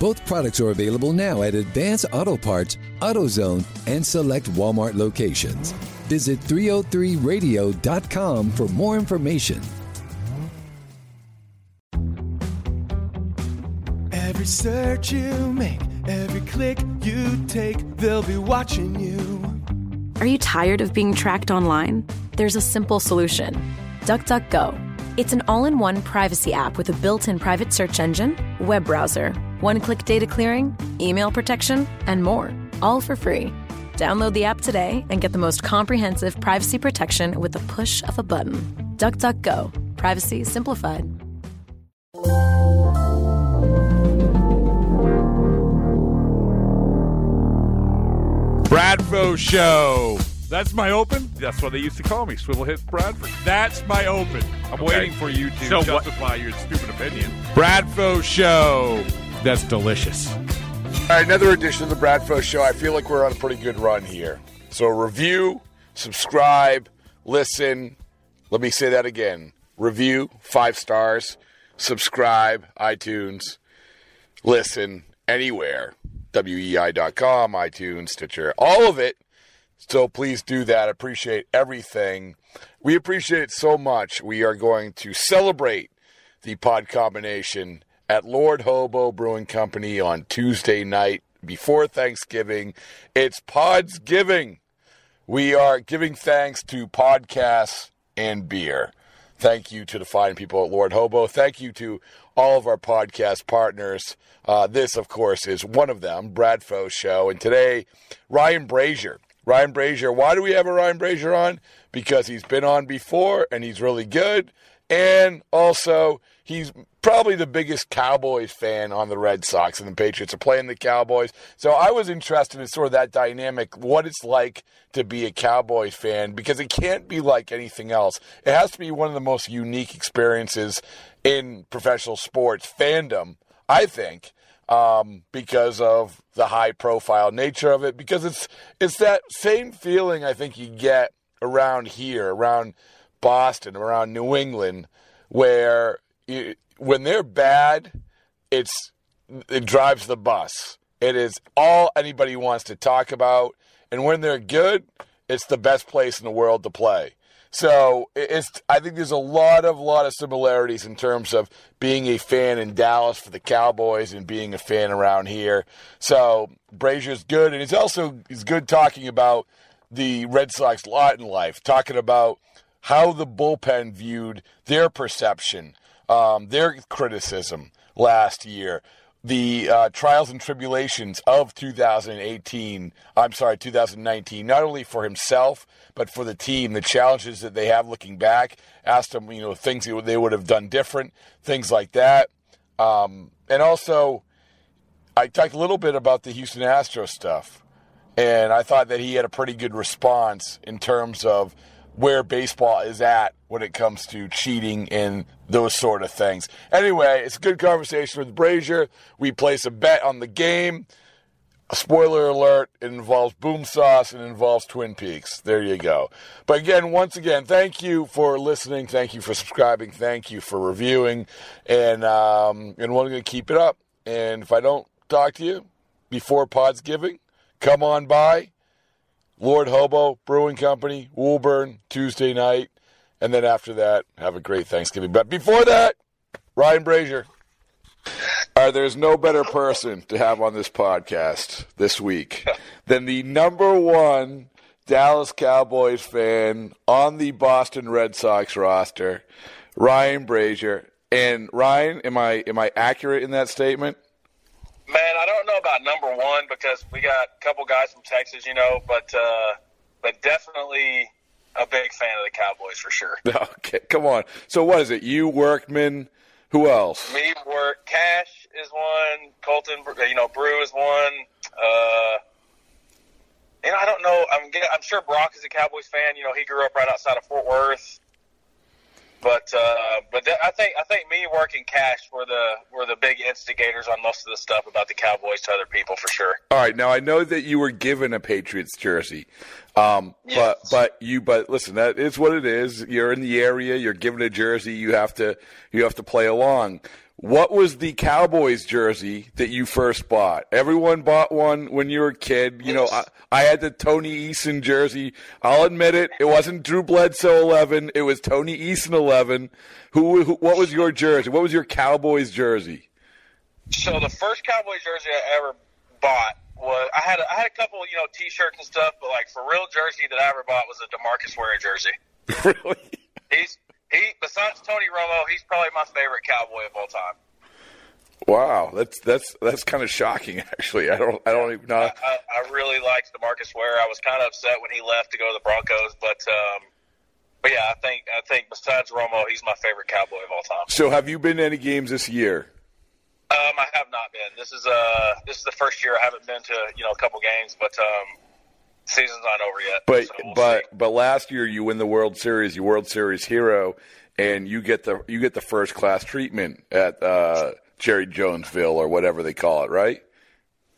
Both products are available now at Advance Auto Parts, AutoZone, and select Walmart locations. Visit 303radio.com for more information. Every search you make, every click you take, they'll be watching you. Are you tired of being tracked online? There's a simple solution DuckDuckGo. It's an all in one privacy app with a built in private search engine, web browser, one click data clearing, email protection, and more, all for free. Download the app today and get the most comprehensive privacy protection with the push of a button. DuckDuckGo. Privacy simplified. Bradfo Show. That's my open. That's what they used to call me, Swivel Hits Bradford. That's my open. I'm Okay. waiting for you to So what- justify your stupid opinion. Bradfo Show. That's delicious. All right, another edition of the Bradfo Show. I feel like we're on a pretty good run here. So review, subscribe, listen. Let me say that again. Review, five stars, subscribe, iTunes, listen, anywhere. WEEI.com, iTunes, Stitcher, all of it. So please do that. Appreciate everything. We appreciate it so much. We are going to celebrate the pod combination at Lord Hobo Brewing Company on Tuesday night before Thanksgiving. It's Pods Giving. We are giving thanks to podcasts and beer. Thank you to the fine people at Lord Hobo. Thank you to all of our podcast partners. Uh, this, of course, is one of them, Brad Bradfo Show. And today, Ryan Brasier. Ryan Brasier. Why do we have a Ryan Brasier on? Because he's been on before and he's really good. And also, he's probably the biggest Cowboys fan on the Red Sox, and the Patriots are playing the Cowboys. So I was interested in sort of that dynamic, what it's like to be a Cowboys fan, because it can't be like anything else. It has to be one of the most unique experiences in professional sports fandom, I think. Um, because of the high profile nature of it, because it's it's that same feeling I think you get around here, around Boston, around New England, where you, when they're bad, it's it drives the bus. It is all anybody wants to talk about, and when they're good, it's the best place in the world to play. So it's I think there's a lot of lot of similarities in terms of being a fan in Dallas for the Cowboys and being a fan around here. So Brasier's good, and he's also he's good talking about the Red Sox lot in life, talking about how the bullpen viewed their perception, um, their criticism last year, the uh, trials and tribulations of 2018. I'm sorry, 2019. Not only for himself, but for the team, the challenges that they have looking back. Asked him, you know, things they would have done different, things like that, um, and also I talked a little bit about the Houston Astros stuff, and I thought that he had a pretty good response in terms of where baseball is at when it comes to cheating and those sort of things. Anyway, it's a good conversation with Brasier. We place a bet on the game. Spoiler alert, it involves boom sauce and involves Twin Peaks. There you go. But again, once again, thank you for listening. Thank you for subscribing. Thank you for reviewing. And um, and we're going to keep it up. And if I don't talk to you before Pod's Giving, come on by. Lord Hobo Brewing Company, Woburn, Tuesday night. And then after that, have a great Thanksgiving. But before that, Ryan Brasier. Uh, there's no better person to have on this podcast this week than the number one Dallas Cowboys fan on the Boston Red Sox roster, Ryan Brasier. And Ryan, am I am I accurate in that statement? Man, I don't know about number one because we got a couple guys from Texas, you know, but uh, but definitely a big fan of the Cowboys for sure. Okay, come on. So what is it? You, Workman, who else? Me, work. Cash is one. Colton, you know, Brew is one. Uh, you know, I don't know. I'm I'm sure Brock is a Cowboys fan. You know, he grew up right outside of Fort Worth. But uh, but th- I think I think me working cash were the were the big instigators on most of the stuff about the Cowboys to other people for sure. All right, now I know that you were given a Patriots jersey, um, Yes. but but you but listen, that is what it is. You're in the area. You're given a jersey. You have to you have to play along. What was the Cowboys jersey that you first bought? Everyone bought one when you were a kid. You know, I, I had the Tony Eason jersey. I'll admit it. It wasn't Drew Bledsoe 11. It was Tony Eason 11. Who, who what was your jersey? What was your Cowboys jersey? So the first Cowboys jersey I ever bought was I had a, I had a couple you know T-shirts and stuff, but like for real jersey that I ever bought was a DeMarcus Ware jersey. really? He's he besides Tony Romo, he's probably my favorite Cowboy of all time. Wow, that's that's that's kind of shocking. Actually, I don't I don't even know. I, I really liked DeMarcus Ware. I was kind of upset when he left to go to the Broncos, but um, but yeah, I think I think besides Romo, he's my favorite Cowboy of all time. So, have you been to any games this year? Um, I have not been. This is uh this is the first year I haven't been to you know a couple games, but um, season's not over yet. But so we'll but see. but last year you win the World Series, you World Series hero, and you get the you get the first class treatment at uh, Jerry Jonesville or whatever they call it, right?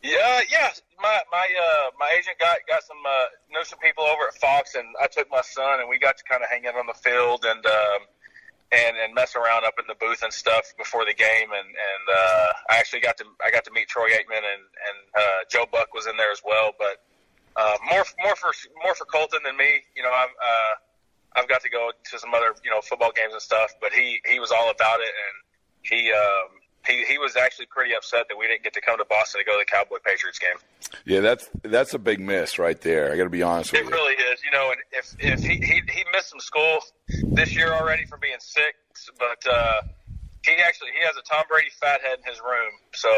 Yeah, yeah. My my uh my agent got got some uh know some people over at Fox, and I took my son, and we got to kind of hang out on the field and um and and mess around up in the booth and stuff before the game, and and uh, I actually got to I got to meet Troy Aikman and and uh, Joe Buck was in there as well, but uh, more more for more for Colton than me. You know, I've uh, I've got to go to some other you know football games and stuff, but he he was all about it, and he. Um, he, he was actually pretty upset that we didn't get to come to Boston to go to the Cowboy Patriots game. Yeah, that's that's a big miss right there. I got to be honest with you. It really is, you know. And if if he he, he missed some school this year already for being sick, but uh, he actually he has a Tom Brady fat head in his room. So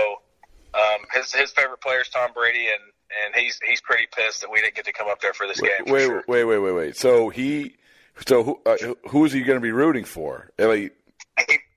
um, his his favorite player is Tom Brady, and and he's he's pretty pissed that we didn't get to come up there for this game. For wait, sure. wait, wait, wait, wait. So he, so who uh, who is he going to be rooting for? He,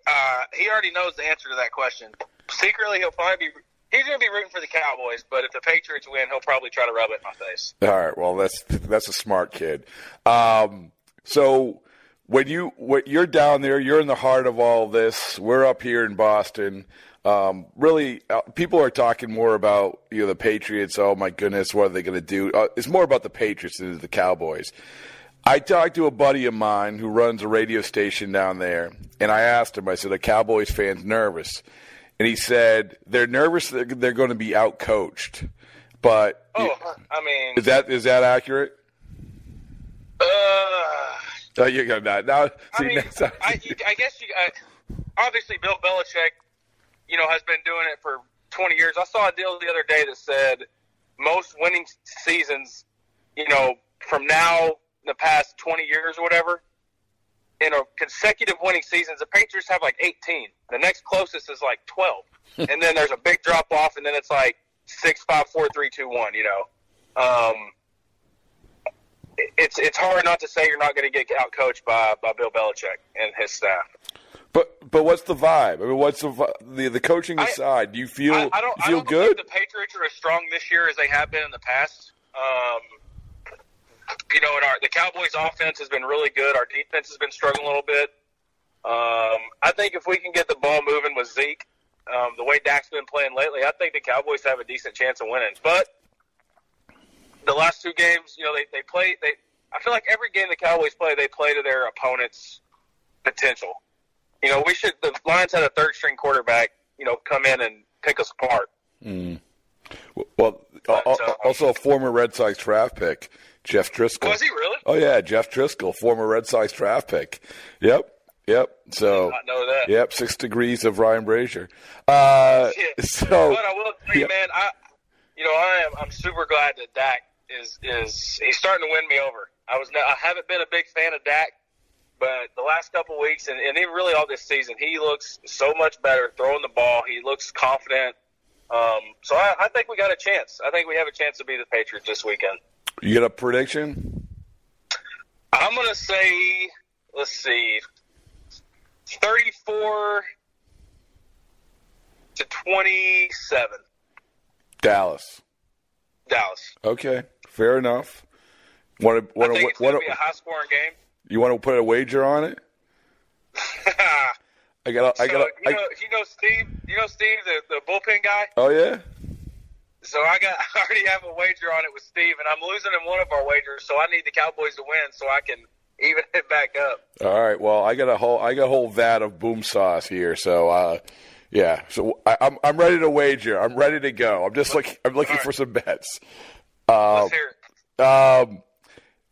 uh, he already knows the answer to that question. Secretly, he'll probably be. He's going to be rooting for the Cowboys, but if the Patriots win, he'll probably try to rub it in my face. All right. Well, that's that's a smart kid. Um, so when you when you're down there, you're in the heart of all this. We're up here in Boston. Um, really, uh, people are talking more about you know the Patriots. Oh my goodness, what are they going to do? Uh, it's more about the Patriots than the Cowboys. I talked to a buddy of mine who runs a radio station down there, and I asked him. I said, "A Cowboys fan's nervous," and he said, "They're nervous. They're, they're going to be outcoached." But Oh, I mean, is that is that accurate? uh, Oh, you're gonna now. See, I mean, I, you- I guess you. I, obviously, Bill Belichick, you know, has been doing it for 20 years. I saw a deal the other day that said most winning seasons, you know, from now the past 20 years or whatever, in a consecutive winning seasons, the Patriots have like 18. The next closest is like 12, and then there's a big drop off, and then it's like six, five, four, three, two, one. You know. Um, it's it's hard not to say you're not going to get outcoached by by Bill Belichick and his staff. But but what's the vibe? I mean, what's the the, the coaching I- aside? Do you feel I, I don't you I don't good? think the Patriots are as strong this year as they have been in the past. Um, you know, and our the Cowboys' offense has been really good. Our defense has been struggling a little bit. Um, I think if we can get the ball moving with Zeke, um, the way Dak's been playing lately, I think the Cowboys have a decent chance of winning. But the last two games, you know, they they play. They I feel like every game the Cowboys play, they play to their opponent's potential. You know, we should. The Lions had a third string quarterback. You know, come in and pick us apart. well, But, uh, also a former Red Sox draft pick, Jeff Driskel. Was he really? Oh yeah, Jeff Driskel, former Red Sox draft pick. Yep, yep. So Not know that. yep, six degrees of Ryan Brasier. Uh, so but I will tell you, yeah. man, I, you know, I am. I'm super glad that Dak is is he's starting to win me over. I was. I haven't been a big fan of Dak, but the last couple weeks and, and even really all this season, he looks so much better throwing the ball. He looks confident. Um, so I, I think we got a chance. I think we have a chance to be the Patriots this weekend. You get a prediction? I'm going to say, let's see, 34 to 27. Dallas. Dallas. Okay, fair enough. Want to, I want think to, it's going what, to be a high scoring game. You want to put a wager on it? I got. I got. you, know, you know Steve, you know Steve, the, the bullpen guy. Oh yeah. So I got I already have a wager on it with Steve, and I'm losing in one of our wagers. So I need the Cowboys to win so I can even it back up. All right. Well, I got a whole. I got a whole vat of boom sauce here. So. uh yeah, so I, I'm I'm ready to wager. I'm ready to go. I'm just looking. I'm looking for some bets. Uh, Let's hear it. Um,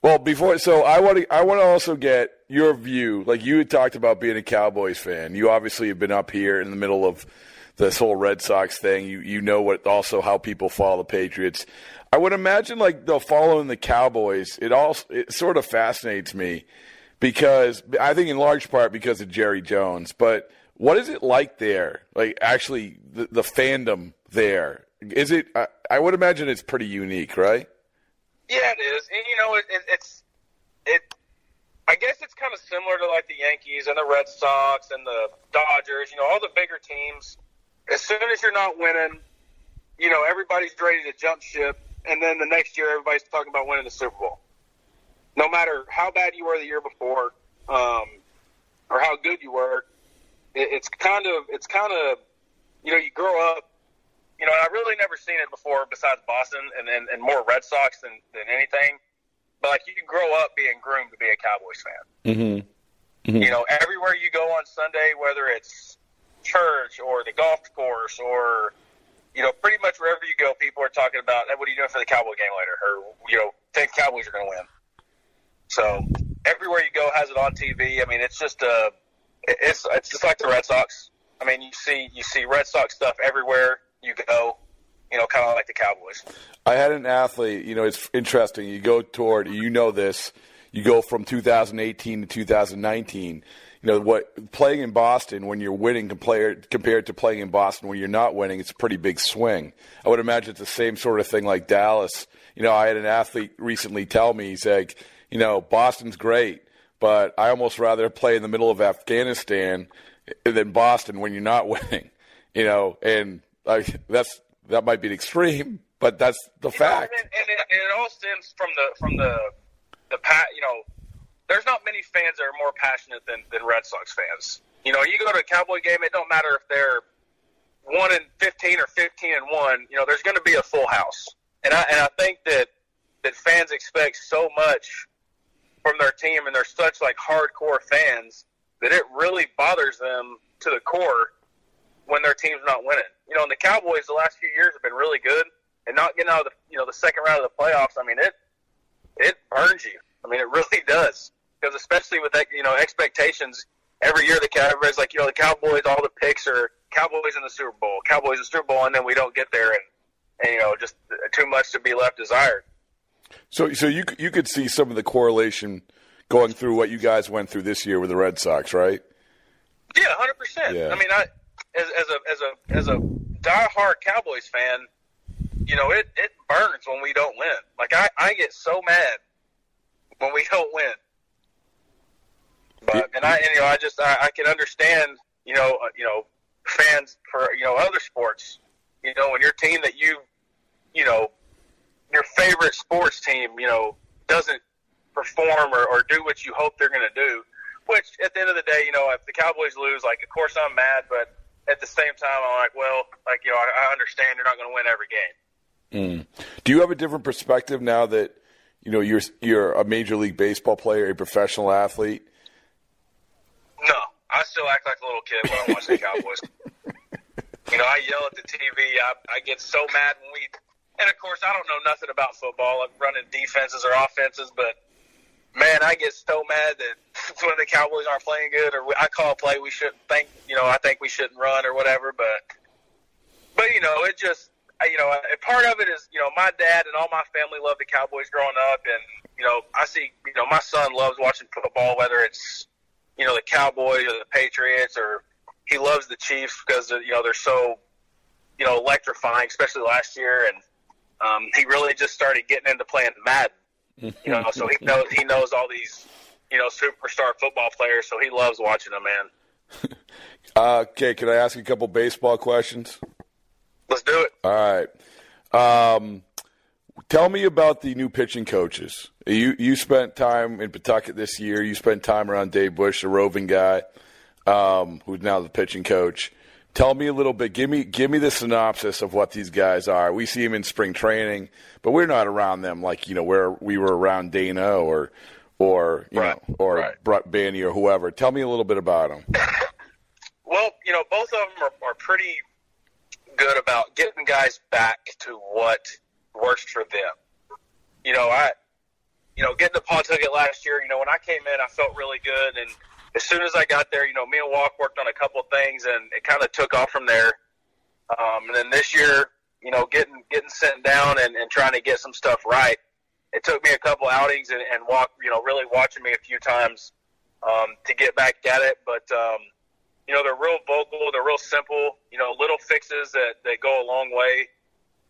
well, before so I want to I want to also get your view. Like you had talked about being a Cowboys fan. You obviously have been up here in the middle of this whole Red Sox thing. You you know what also how people follow the Patriots. I would imagine like the following the Cowboys. It all it sort of fascinates me because I think in large part because of Jerry Jones. But what is it like there? Like actually the, the fandom there. Is it? I, I would imagine it's pretty unique, right? Yeah, it is. And you know, it, it, it's it. I guess it's kind of similar to like the Yankees and the Red Sox and the Dodgers. You know, all the bigger teams. As soon as you're not winning, you know everybody's ready to jump ship, and then the next year everybody's talking about winning the Super Bowl. No matter how bad you were the year before, um, or how good you were, it, it's kind of it's kind of you know you grow up you know, I've really never seen it before besides Boston and, and, and more Red Sox than, than anything. But like you can grow up being groomed to be a Cowboys fan. Mm-hmm. You know, everywhere you go on Sunday, whether it's church or the golf course or you know, pretty much wherever you go, people are talking about, hey, what are you doing for the Cowboy game later? Or, you know, think Cowboys are going to win. So everywhere you go has it on TV. I mean, it's just a, it's, it's just like the Red Sox. I mean, you see, you see Red Sox stuff everywhere you go, you know, kind of like the Cowboys. I had an athlete, you know, it's interesting. You go toward, you know this, you go from 2018 to 2019. You know, what playing in Boston when you're winning compared, compared to playing in Boston when you're not winning, it's a pretty big swing. I would imagine it's the same sort of thing like Dallas. You know, I had an athlete recently tell me, he's like, you know, Boston's great, but I almost rather play in the middle of Afghanistan than Boston when you're not winning. You know, and like that's that might be an extreme, but that's the fact. And, and, it, and it all stems from the from the the pat. You know, there's not many fans that are more passionate than than Red Sox fans. You know, you go to a Cowboy game, it don't matter if they're one and fifteen or fifteen and one. You know, there's going to be a full house, and I and I think that that fans expect so much from their team, and they're such like hardcore fans that it really bothers them to the core when their team's not winning. You know, and the Cowboys the last few years have been really good, and not getting out of the you know the second round of the playoffs. I mean, it it burns you. I mean, it really does because especially with that you know expectations every year the Cowboys like you know the Cowboys all the picks are Cowboys in the Super Bowl, Cowboys in the Super Bowl, and then we don't get there and. And, you know, just too much to be left desired. So, so you you could see some of the correlation going through what you guys went through this year with the Red Sox, right? Yeah, hundred percent. I mean, I as, as a as a as a diehard Cowboys fan, you know, it it burns when we don't win. Like I I get so mad when we don't win. But and I and, you know I just I, I can understand you know uh, you know fans for you know other sports. You know, when your team that you you know your favorite sports team you know doesn't perform or, or do what you hope they're going to do. Which at the end of the day, you know, if the Cowboys lose, like of course I'm mad, but at the same time I'm like, well, like you know, I, I understand you're not going to win every game. Mm. Do you have a different perspective now that you know you're you're a major league baseball player, a professional athlete? No, I still act like a little kid when I watch the Cowboys. you know, I yell at the TV. I, I get so mad when we, and of course I don't know nothing about football. I'm running defenses or offenses, but man, I get so mad that when the Cowboys aren't playing good, or I call a play we shouldn't think, you know, I think we shouldn't run or whatever. But, but you know, it just, you know, part of it is, you know, my dad and all my family love the Cowboys growing up, and you know, I see, you know, my son loves watching football, whether it's you know the Cowboys or the Patriots, or he loves the Chiefs because you know they're so you know electrifying, especially last year, and um, he really just started getting into playing Madden. You know, so he knows he knows all these you know superstar football players, so he loves watching them. Man, Uh, okay, can I ask you a couple baseball questions? let's do it. All right. Um, tell me about the new pitching coaches. You you spent time in Pawtucket this year. You spent time around Dave Bush, the roving guy, um, who's now the pitching coach. Tell me a little bit. Give me give me the synopsis of what these guys are. We see them in spring training, but we're not around them like you know where we were around Dana or or you Right, know or right. Brett Banny or whoever. Tell me a little bit about them. Well, you know, both of them are, are pretty good about getting guys back to what works for them. You know, I, you know, getting to Pawtucket last year, you know, when I came in, I felt really good. And as soon as I got there, you know, me and Walk worked on a couple of things and it kind of took off from there. Um, and then this year, you know, getting, getting sent down and, and trying to get some stuff right. It took me a couple outings and, and walk, you know, really watching me a few times, um, to get back at it. But, um, you know, they're real vocal, they're real simple, you know, little fixes that, that go a long way.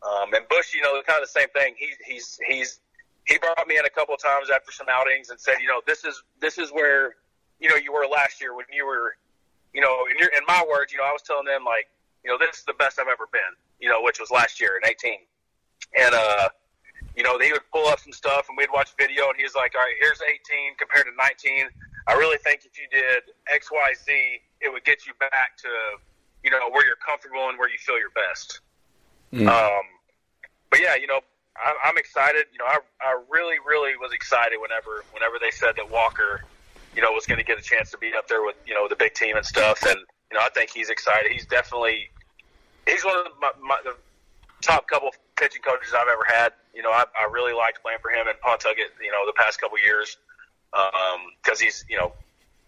Um, and Bush, you know, kind of the same thing. He, he's, he's, he brought me in a couple times after some outings and said, you know, this is, this is where, you know, you were last year when you were, you know, in, your, in my words, you know, I was telling them like, you know, this is the best I've ever been, you know, which was last year in 18. And, uh, you know, they would pull up some stuff and we'd watch video and he was like, all right, here's 18 compared to 19. I really think if you did X, Y, Z, it would get you back to, you know, where you're comfortable and where you feel your best. Um, but yeah, you know, I, I'm excited. You know, I, I really, really was excited whenever, whenever they said that Walker, you know, was going to get a chance to be up there with, you know, the big team and stuff. And, you know, I think he's excited. He's definitely, he's one of my, my, the top couple pitching coaches I've ever had. You know, I, I really liked playing for him in Pawtucket, you know, the past couple years. Um, cause he's, you know,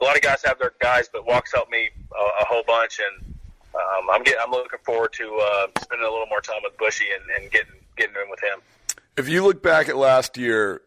a lot of guys have their guys, but Walks helped me a, a whole bunch. And, um, I'm getting, I'm looking forward to, uh, spending a little more time with Bushy and, and getting, getting in with him. If you look back at last year,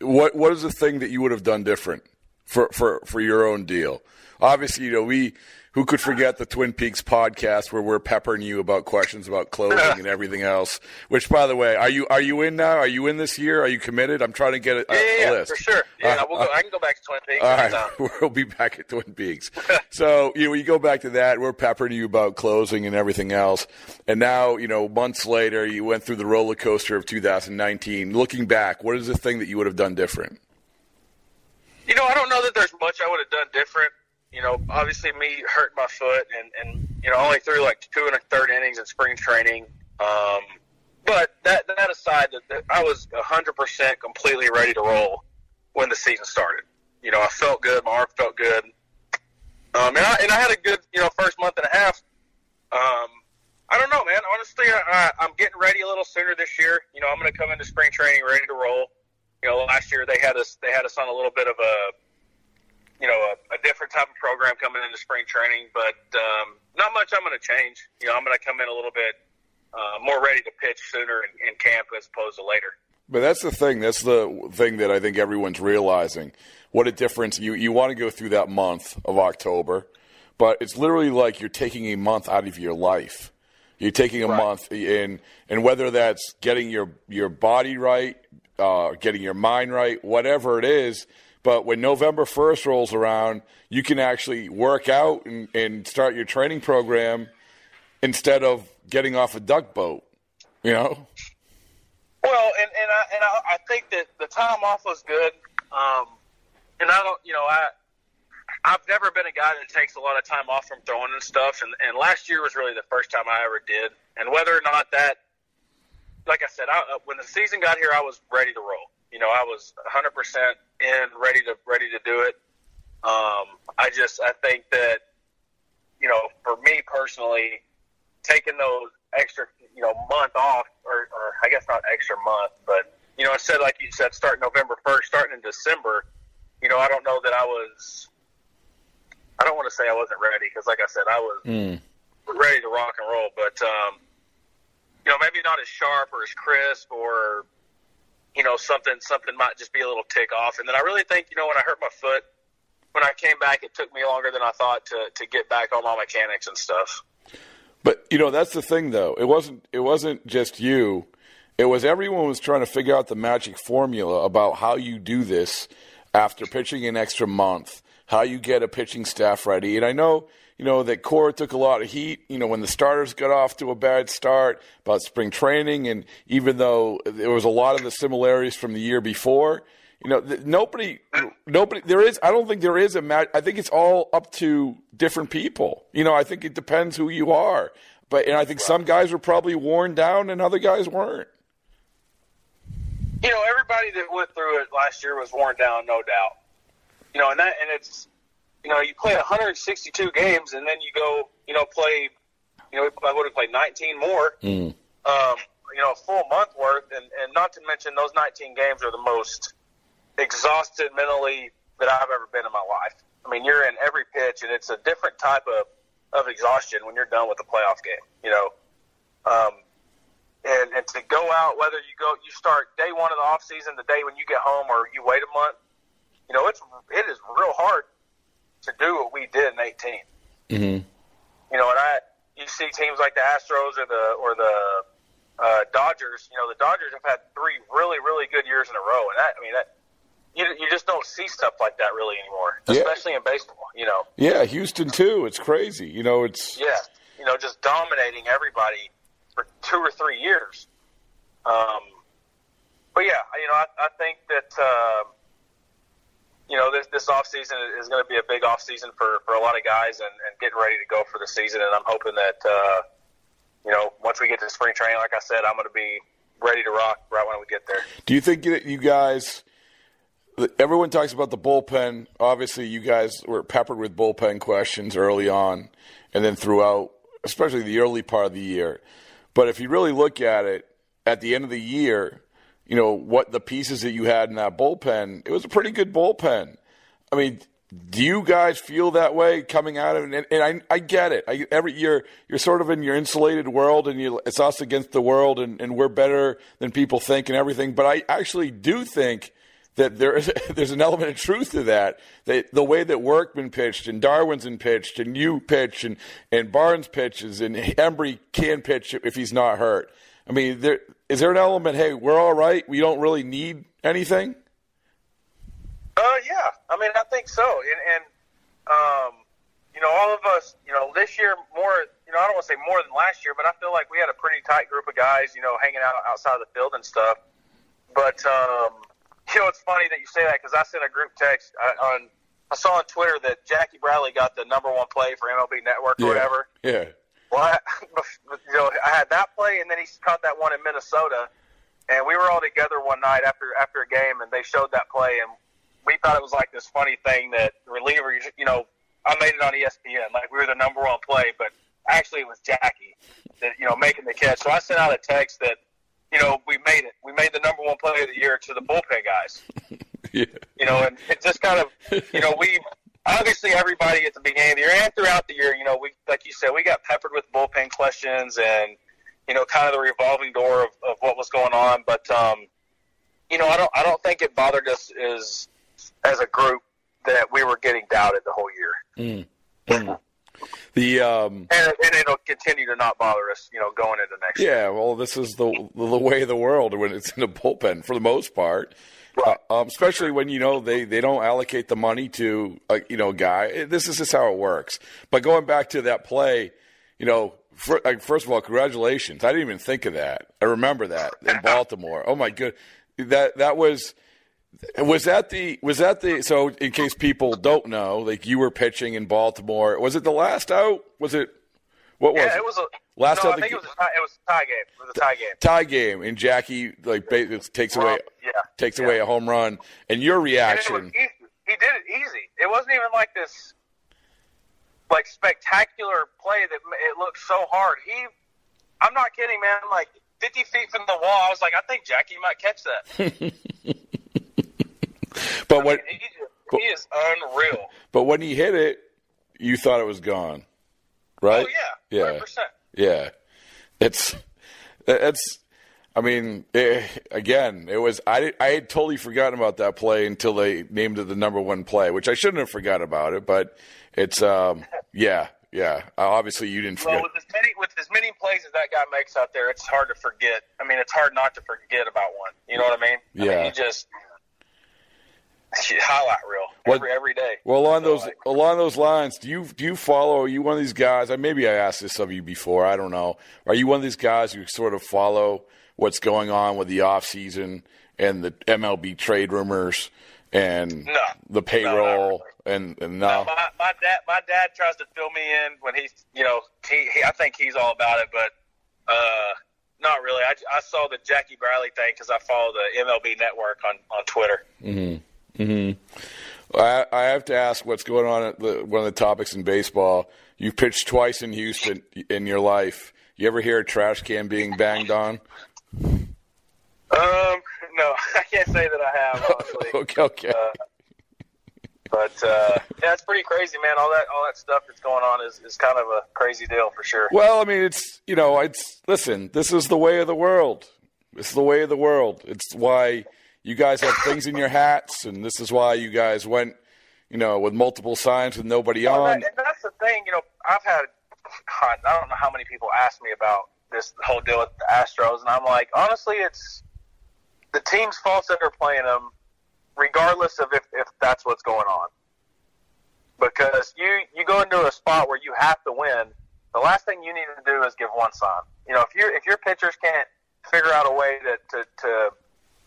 what what is the thing that you would have done different for for for your own deal? Obviously, you know we who could forget the Twin Peaks podcast where we're peppering you about questions about clothing and everything else. Which, by the way, are you are you in now? Are you in this year? Are you committed? I'm trying to get a, a, Yeah, a yeah, list. for sure. Yeah, Uh, we'll go, I can go back to Twin Peaks All anytime. we'll be back at Twin Peaks. so you know, you go back to that. We're peppering you about closing and everything else, and now you know, months later, you went through the roller coaster of 2019. Looking back, what is the thing that you would have done different? You know, I don't know that there's much I would have done different. You know, obviously me hurt my foot and, and you know, only threw like two and a third innings in spring training. Um, but that that aside, that, I was hundred percent completely ready to roll when the season started. You know, I felt good, my arm felt good, um, and I and I had a good you know first month and a half. Um, I don't know, man. Honestly, I, I, I'm getting ready a little sooner this year. You know, I'm going to come into spring training ready to roll. You know, last year they had us they had us on a little bit of a you know a, a different type of program coming into spring training, but um, not much I'm going to change. You know, I'm going to come in a little bit uh, more ready to pitch sooner in, in camp as opposed to later. But that's the thing. That's the thing that I think everyone's realizing. What a difference. You you want to go through that month of October, but it's literally like you're taking a month out of your life. You're taking a month in, and whether that's getting your your body right, uh, getting your mind right, whatever it is. But when November first rolls around, you can actually work out and, and start your training program instead of getting off a duck boat. You know. Well, and and I and I, I think that the time off was good. Um, and I don't, you know, I I've never been a guy that takes a lot of time off from throwing and stuff. And and last year was really the first time I ever did. And whether or not that, like I said, I, when the season got here, I was ready to roll. You know, I was 100 percent in, ready to ready to do it. Um, I just I think that you know, for me personally, taking those extra, you know, month off, or, or I guess not extra month, but you know, instead, like you said, start November first, starting in December. You know, I don't know that I was. I don't want to say I wasn't ready because, like I said, I was ready to rock and roll, but um, you know, maybe not as sharp or as crisp, or you know, something something might just be a little tick off. And then I really think, you know, when I hurt my foot, when I came back, it took me longer than I thought to to get back on my mechanics and stuff. But you know that's the thing, though. It wasn't. It wasn't just you. It was everyone was trying to figure out the magic formula about how you do this after pitching an extra month, how you get a pitching staff ready. And I know, you know, that Cora took a lot of heat, you know, when the starters got off to a bad start about spring training. And even though there was a lot of the similarities from the year before, you know, nobody, nobody, there is, I don't think there is a match. I think it's all up to different people. You know, I think it depends who you are. But, and I think some guys were probably worn down and other guys weren't. You know, everybody that went through it last year was worn down, no doubt. You know, and that, and it's, you know, you play 162 games and then you go, you know, play, you know, I would have played 19 more. Mm. Um, you know, a full month worth, and, and not to mention those 19 games are the most exhausted mentally that I've ever been in my life. I mean, you're in every pitch, and it's a different type of of exhaustion when you're done with the playoff game. You know, um, and and to go out, whether you go, you start day one of the off season, the day when you get home, or you wait a month. You know, it's it is real hard to do what we did in 18. Mm-hmm. You know, and I you see teams like the Astros or the or the uh, Dodgers. You know, the Dodgers have had three really really good years in a row, and that I mean that you you just don't see stuff like that really anymore, Yeah. especially in baseball. You know, Yeah, Houston too. It's crazy. You know, it's yeah, you know, just dominating everybody for two or three years. Um, but yeah, you know, I, I think that uh, you know this this off season is going to be a big off season for for a lot of guys and, and getting ready to go for the season. And I'm hoping that uh, you know once we get to spring training, like I said, I'm going to be ready to rock right when we get there. Do you think that you guys? Everyone talks about the bullpen. Obviously, you guys were peppered with bullpen questions early on, and then throughout, especially the early part of the year. But if you really look at it, at the end of the year, you know what the pieces that you had in that bullpen, it was a pretty good bullpen. I mean, do you guys feel that way coming out of it? And, and I, I get it. I, every year, you're sort of in your insulated world, and you, it's us against the world, and, and we're better than people think and everything. But I actually do think that there is there's an element of truth to that. That the way that Workman pitched and Darwinzon pitched and you pitch and, and Barnes pitches and Hembree can pitch if he's not hurt. I mean, there is there an element? Hey, we're all right. We don't really need anything. Uh, yeah. I mean, I think so. And, and um, you know, all of us, you know, this year more, you know, I don't want to say more than last year, but I feel like we had a pretty tight group of guys, you know, hanging out outside of the field and stuff. But, um, you know, it's funny that you say that because I sent a group text uh, on, I saw on Twitter that Jackie Bradley got the number one play for MLB Network or whatever. Yeah. Well, I, you know, I had that play, and then he caught that one in Minnesota, and we were all together one night after after a game, and they showed that play, and we thought it was like this funny thing that reliever, you know, I made it on ESPN, like we were the number one play, but actually it was Jackie that you know making the catch. So I sent out a text that you know we made it, we made the number one play of the year to the bullpen guys Yeah. you know, and it just kind of, you know, we obviously everybody at the beginning of the year and throughout the year, you know, we like you said, we got peppered with bullpen questions and you know, kind of the revolving door of, of what was going on. But um, you know, I don't, I don't think it bothered us as as a group that we were getting doubted the whole year, The um, and, and it'll continue to not bother us, you know, going into next year. yeah. Well, this is the the way of the world when it's in the bullpen for the most part. Uh, um, especially when you know they, they don't allocate the money to a you know guy. This is just how it works. But going back to that play, you know, for, like, first of all, congratulations. I didn't even think of that. I remember that in Baltimore. Oh my good, that that was was that the was that the so in case people don't know, like you were pitching in Baltimore. Was it the last out? Was it what was Yeah, it? it was a Last no, out I think it was a tie, it was a tie game. It was a tie game. tie game and Jackie like takes away yeah, takes yeah. away a home run and your And reaction was. He did it easy. It wasn't even like this, like spectacular play that it looked so hard. He, I'm not kidding, man. Like 50 feet from the wall, I was like, I think Jackie might catch that. but when he, he is unreal. but when he hit it you thought it was gone oh, right Oh yeah, yeah hundred percent. Yeah it's it's I mean, eh, again, it was I I had totally forgotten about that play until they named it the number one play, which I shouldn't have forgot about it. But it's um, yeah, yeah. Uh, obviously, you didn't forget. Well, with as many with as many plays as that guy makes out there, it's hard to forget. I mean, it's hard not to forget about one. You know what I mean? I Yeah. mean, you just highlight reel What- every every day. Well, along those like, along those lines, do you do you follow? Are you one of these guys? I maybe I asked this of you before. I don't know. Are you one of these guys who sort of follow what's going on with the off season and the MLB trade rumors and No. the payroll No, and, and No, no? my, my dad my dad tries to fill me in when he's you know he, he I think he's all about it, but uh, not really. I, I saw the Jackie Bradley thing because I follow the MLB Network on on Twitter. I, I have to ask what's going on at the, one of the topics in baseball. You've pitched twice in Houston in your life. You ever hear a trash can being banged on? Um, no, I can't say that I have honestly. okay, okay. But uh, yeah, it's pretty crazy, man. All that all that stuff that's going on is, is kind of a crazy deal for sure. Well, I mean, it's you know, it's listen. This is the way of the world. It's the way of the world. It's why you guys have things in your hats, and this is why you guys went, you know, with multiple signs with nobody Well, on. that, and that's the thing, you know. I've had, God, I don't know how many people ask me about this whole deal with the Astros, and I'm like, honestly, it's the team's faults that are playing them, regardless of if, if that's what's going on. Because you you go into a spot where you have to win, the last thing you need to do is give one sign. You know, if you if your pitchers can't figure out a way to, to, to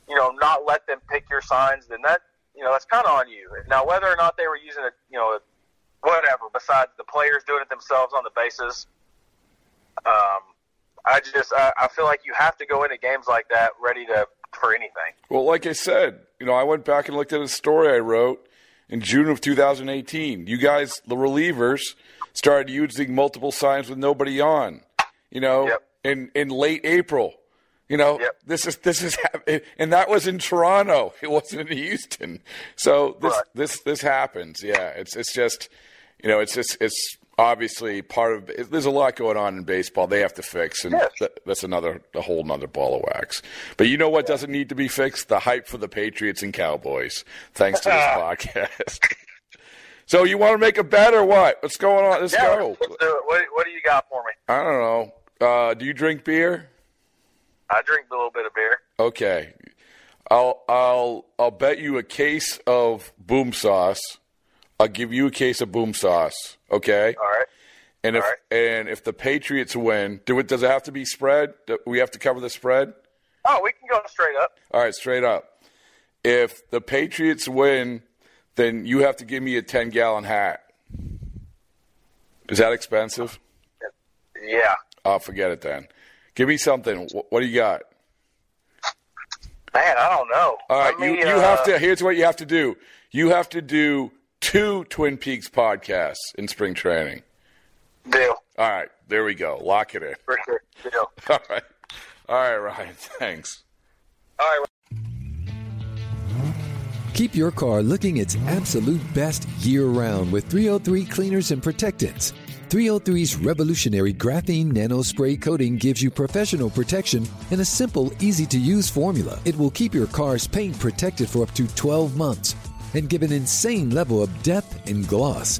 you know not let them pick your signs, then that you know that's kind of on you. Now, whether or not they were using a you know whatever besides the players doing it themselves on the bases, um, I just I, I feel like you have to go into games like that ready to for anything. Well, like I said, you know, I went back and looked at a story I wrote in June of 2018. You guys, the relievers, started using multiple signs with nobody on. You know, Yep. in in late April. You know, Yep. this is this is and that was in Toronto. It wasn't in Houston. So this Right. this this happens. Yeah, it's it's just you know, it's just it's obviously part of. it- There's a lot going on in baseball. They have to fix, and Yes. th- that's another a whole nother ball of wax. But you know what doesn't need to be fixed? The hype for the Patriots and Cowboys. Thanks to this podcast. so you want to make a bet or what? What's going on? Let's Yeah, go. let's do it. What, what do you got for me? I don't know. Uh, do you drink beer? I drink a little bit of beer. Okay. I'll I'll I'll bet you a case of boom sauce. I'll give you a case of boom sauce. Okay. All right. And if right. and if the Patriots win, do it? Does it have to be spread? Do we have to cover the spread? Oh, we can go straight up. All right, straight up. If the Patriots win, then you have to give me a ten gallon hat. Is that expensive? Yeah. I'll forget it then. Give me something. What do you got? Man, I don't know. All right, me, you, you uh, have to. Here's what you have to do. You have to do two Twin Peaks podcasts in spring training. Deal. All right, there we go. Lock it in. For sure. Deal. All right, all right, Ryan. Thanks. All right. Keep your car looking its absolute best year round with 303 cleaners and protectants. 303's revolutionary graphene nano spray coating gives you professional protection in a simple, easy to use formula. It will keep your car's paint protected for up to 12 months and give an insane level of depth and gloss.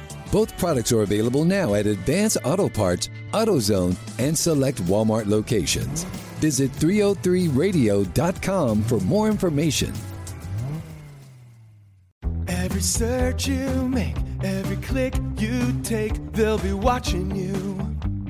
Both products are available now at Advance Auto Parts, AutoZone, and select Walmart locations. Visit 303radio.com for more information. Every search you make, every click you take, they'll be watching you.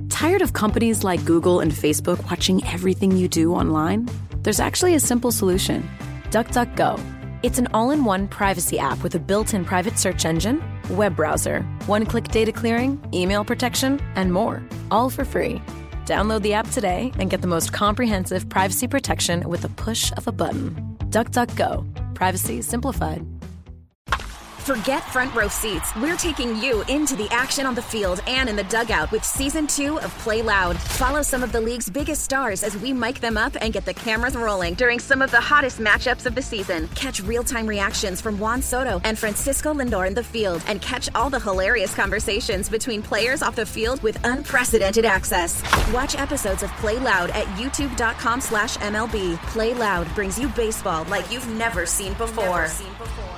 Tired of companies like Google and Facebook watching everything you do online? There's actually a simple solution DuckDuckGo. It's an all in one privacy app with a built in private search engine, web browser, one click data clearing, email protection, and more, all for free. Download the app today and get the most comprehensive privacy protection with a push of a button. DuckDuckGo. Privacy simplified. Forget front row seats. We're taking you into the action on the field and in the dugout with season two of Play Loud. Follow some of the league's biggest stars as we mic them up and get the cameras rolling during some of the hottest matchups of the season. Catch real time reactions from Juan Soto and Francisco Lindor in the field and catch all the hilarious conversations between players off the field with unprecedented access. Watch episodes of Play Loud at youtube.com slash MLB. Play Loud brings you baseball like you've never seen before. Never seen before.